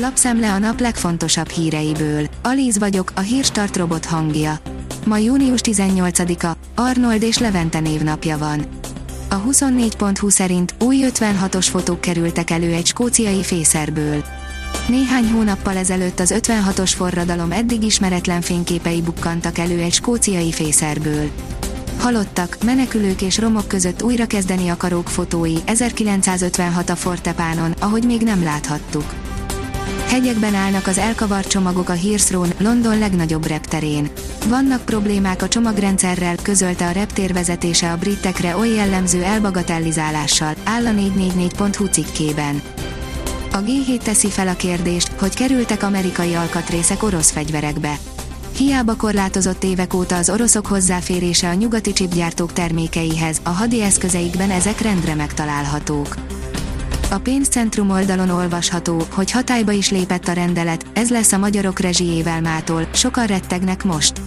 Lapszemle a nap legfontosabb híreiből. Alíz vagyok, a hírstart robot hangja. Ma június 18-a, Arnold és Levente névnapja van. A 24.20 szerint új 56-os fotók kerültek elő egy skóciai fészerből. Néhány hónappal ezelőtt az 56-os forradalom eddig ismeretlen fényképei bukkantak elő egy skóciai fészerből. Halottak, menekülők és romok között újrakezdeni akarók fotói 1956 a Fortepánon, ahogy még nem láthattuk. Hegyekben állnak az elkavart csomagok a Heathrow, London legnagyobb repterén. Vannak problémák a csomagrendszerrel, közölte a reptér vezetése a britekre oly jellemző elbagatellizálással, áll a 444.hu cikkében. A G7 teszi fel a kérdést, hogy kerültek amerikai alkatrészek orosz fegyverekbe. Hiába korlátozott évek óta az oroszok hozzáférése a nyugati csipgyártók termékeihez, a hadi eszközeikben ezek rendre megtalálhatók. A pénzcentrum oldalon olvasható, hogy hatályba is lépett a rendelet, ez lesz a magyarok rezsijével mától, sokan rettegnek most.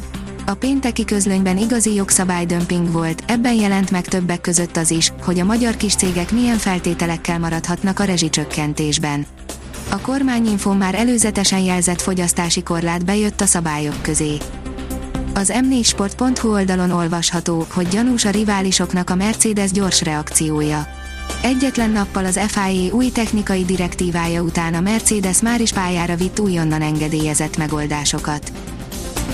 A pénteki közlönyben igazi jogszabálydömping volt, ebben jelent meg többek között az is, hogy a magyar kis cégek milyen feltételekkel maradhatnak a rezsicsökkentésben. A kormányinfo már előzetesen jelzett fogyasztási korlát bejött a szabályok közé. Az m4sport.hu oldalon olvasható, hogy gyanús a riválisoknak a Mercedes gyors reakciója. Egyetlen nappal az FIA új technikai direktívája után a Mercedes már is pályára vitt újonnan engedélyezett megoldásokat.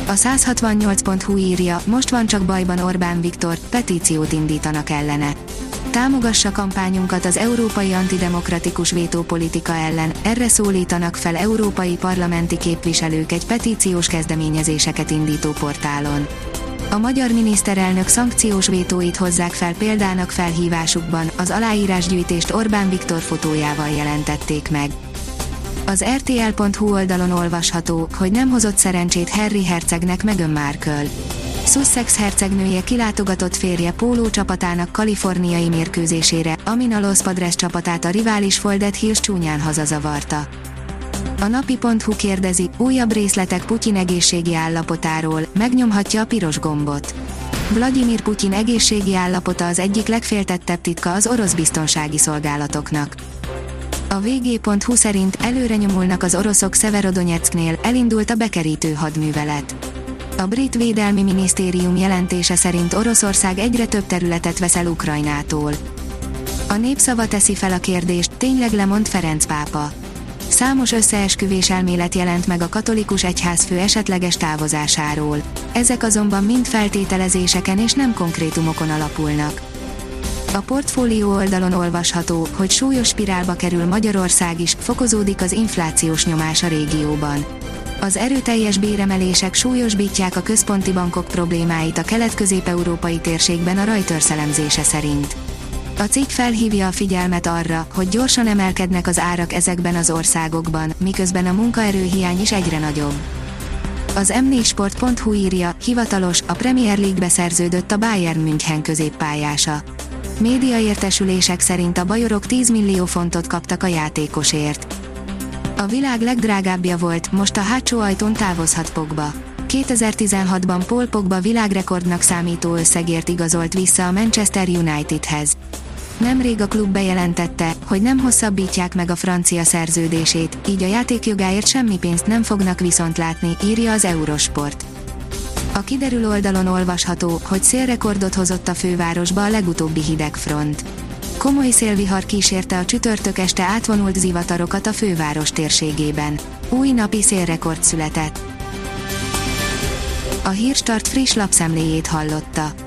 A 168.hu írja, most van csak bajban Orbán Viktor, petíciót indítanak ellene. Támogassa kampányunkat az európai antidemokratikus vétópolitika ellen, erre szólítanak fel európai parlamenti képviselők egy petíciós kezdeményezéseket indító portálon. A magyar miniszterelnök szankciós vétóit hozzák fel példának felhívásukban, az aláírásgyűjtést Orbán Viktor fotójával jelentették meg. Az RTL.hu oldalon olvasható, hogy nem hozott szerencsét Harry hercegnek Meghan Markle. Sussex hercegnője kilátogatott férje póló csapatának kaliforniai mérkőzésére, amin a Los Padres csapatát a rivális Foldet Hills csúnyán hazazavarta. A napi.hu kérdezi, újabb részletek Putyin egészségi állapotáról, megnyomhatja a piros gombot. Vladimir Putyin egészségi állapota az egyik legféltettebb titka az orosz biztonsági szolgálatoknak. A vg.hu szerint előre nyomulnak az oroszok Severodonetsknél, elindult a bekerítő hadművelet. A brit védelmi minisztérium jelentése szerint Oroszország egyre több területet vesz el Ukrajnától. A népszava teszi fel a kérdést, tényleg lemond Ferenc pápa. Számos összeesküvés elmélet jelent meg a katolikus egyházfő esetleges távozásáról. Ezek azonban mind feltételezéseken és nem konkrétumokon alapulnak. A portfólió oldalon olvasható, hogy súlyos spirálba kerül Magyarország is, fokozódik az inflációs nyomás a régióban. Az erőteljes béremelések súlyosbítják a központi bankok problémáit a kelet-közép-európai térségben a Reuters elemzése szerint. A cikk felhívja a figyelmet arra, hogy gyorsan emelkednek az árak ezekben az országokban, miközben a munkaerőhiány is egyre nagyobb. Az m4sport.hu írja, hivatalos, a Premier League beszerződött a Bayern München középpályása. Média értesülések szerint a bajorok 10 millió fontot kaptak a játékosért. A világ legdrágábbja volt, most a hátsó ajtón távozhat Pogba. 2016-ban Paul Pogba világrekordnak számító összegért igazolt vissza a Manchester Unitedhez. Nemrég a klub bejelentette, hogy nem hosszabbítják meg a francia szerződését, így a játékjogáért semmi pénzt nem fognak viszont látni, írja az Eurosport. A kiderül oldalon olvasható, hogy szélrekordot hozott a fővárosba a legutóbbi hidegfront. Komoly szélvihar kísérte a csütörtök este átvonult zivatarokat a főváros térségében. Új napi szélrekord született. A Hírstart friss lapszemléjét hallotta.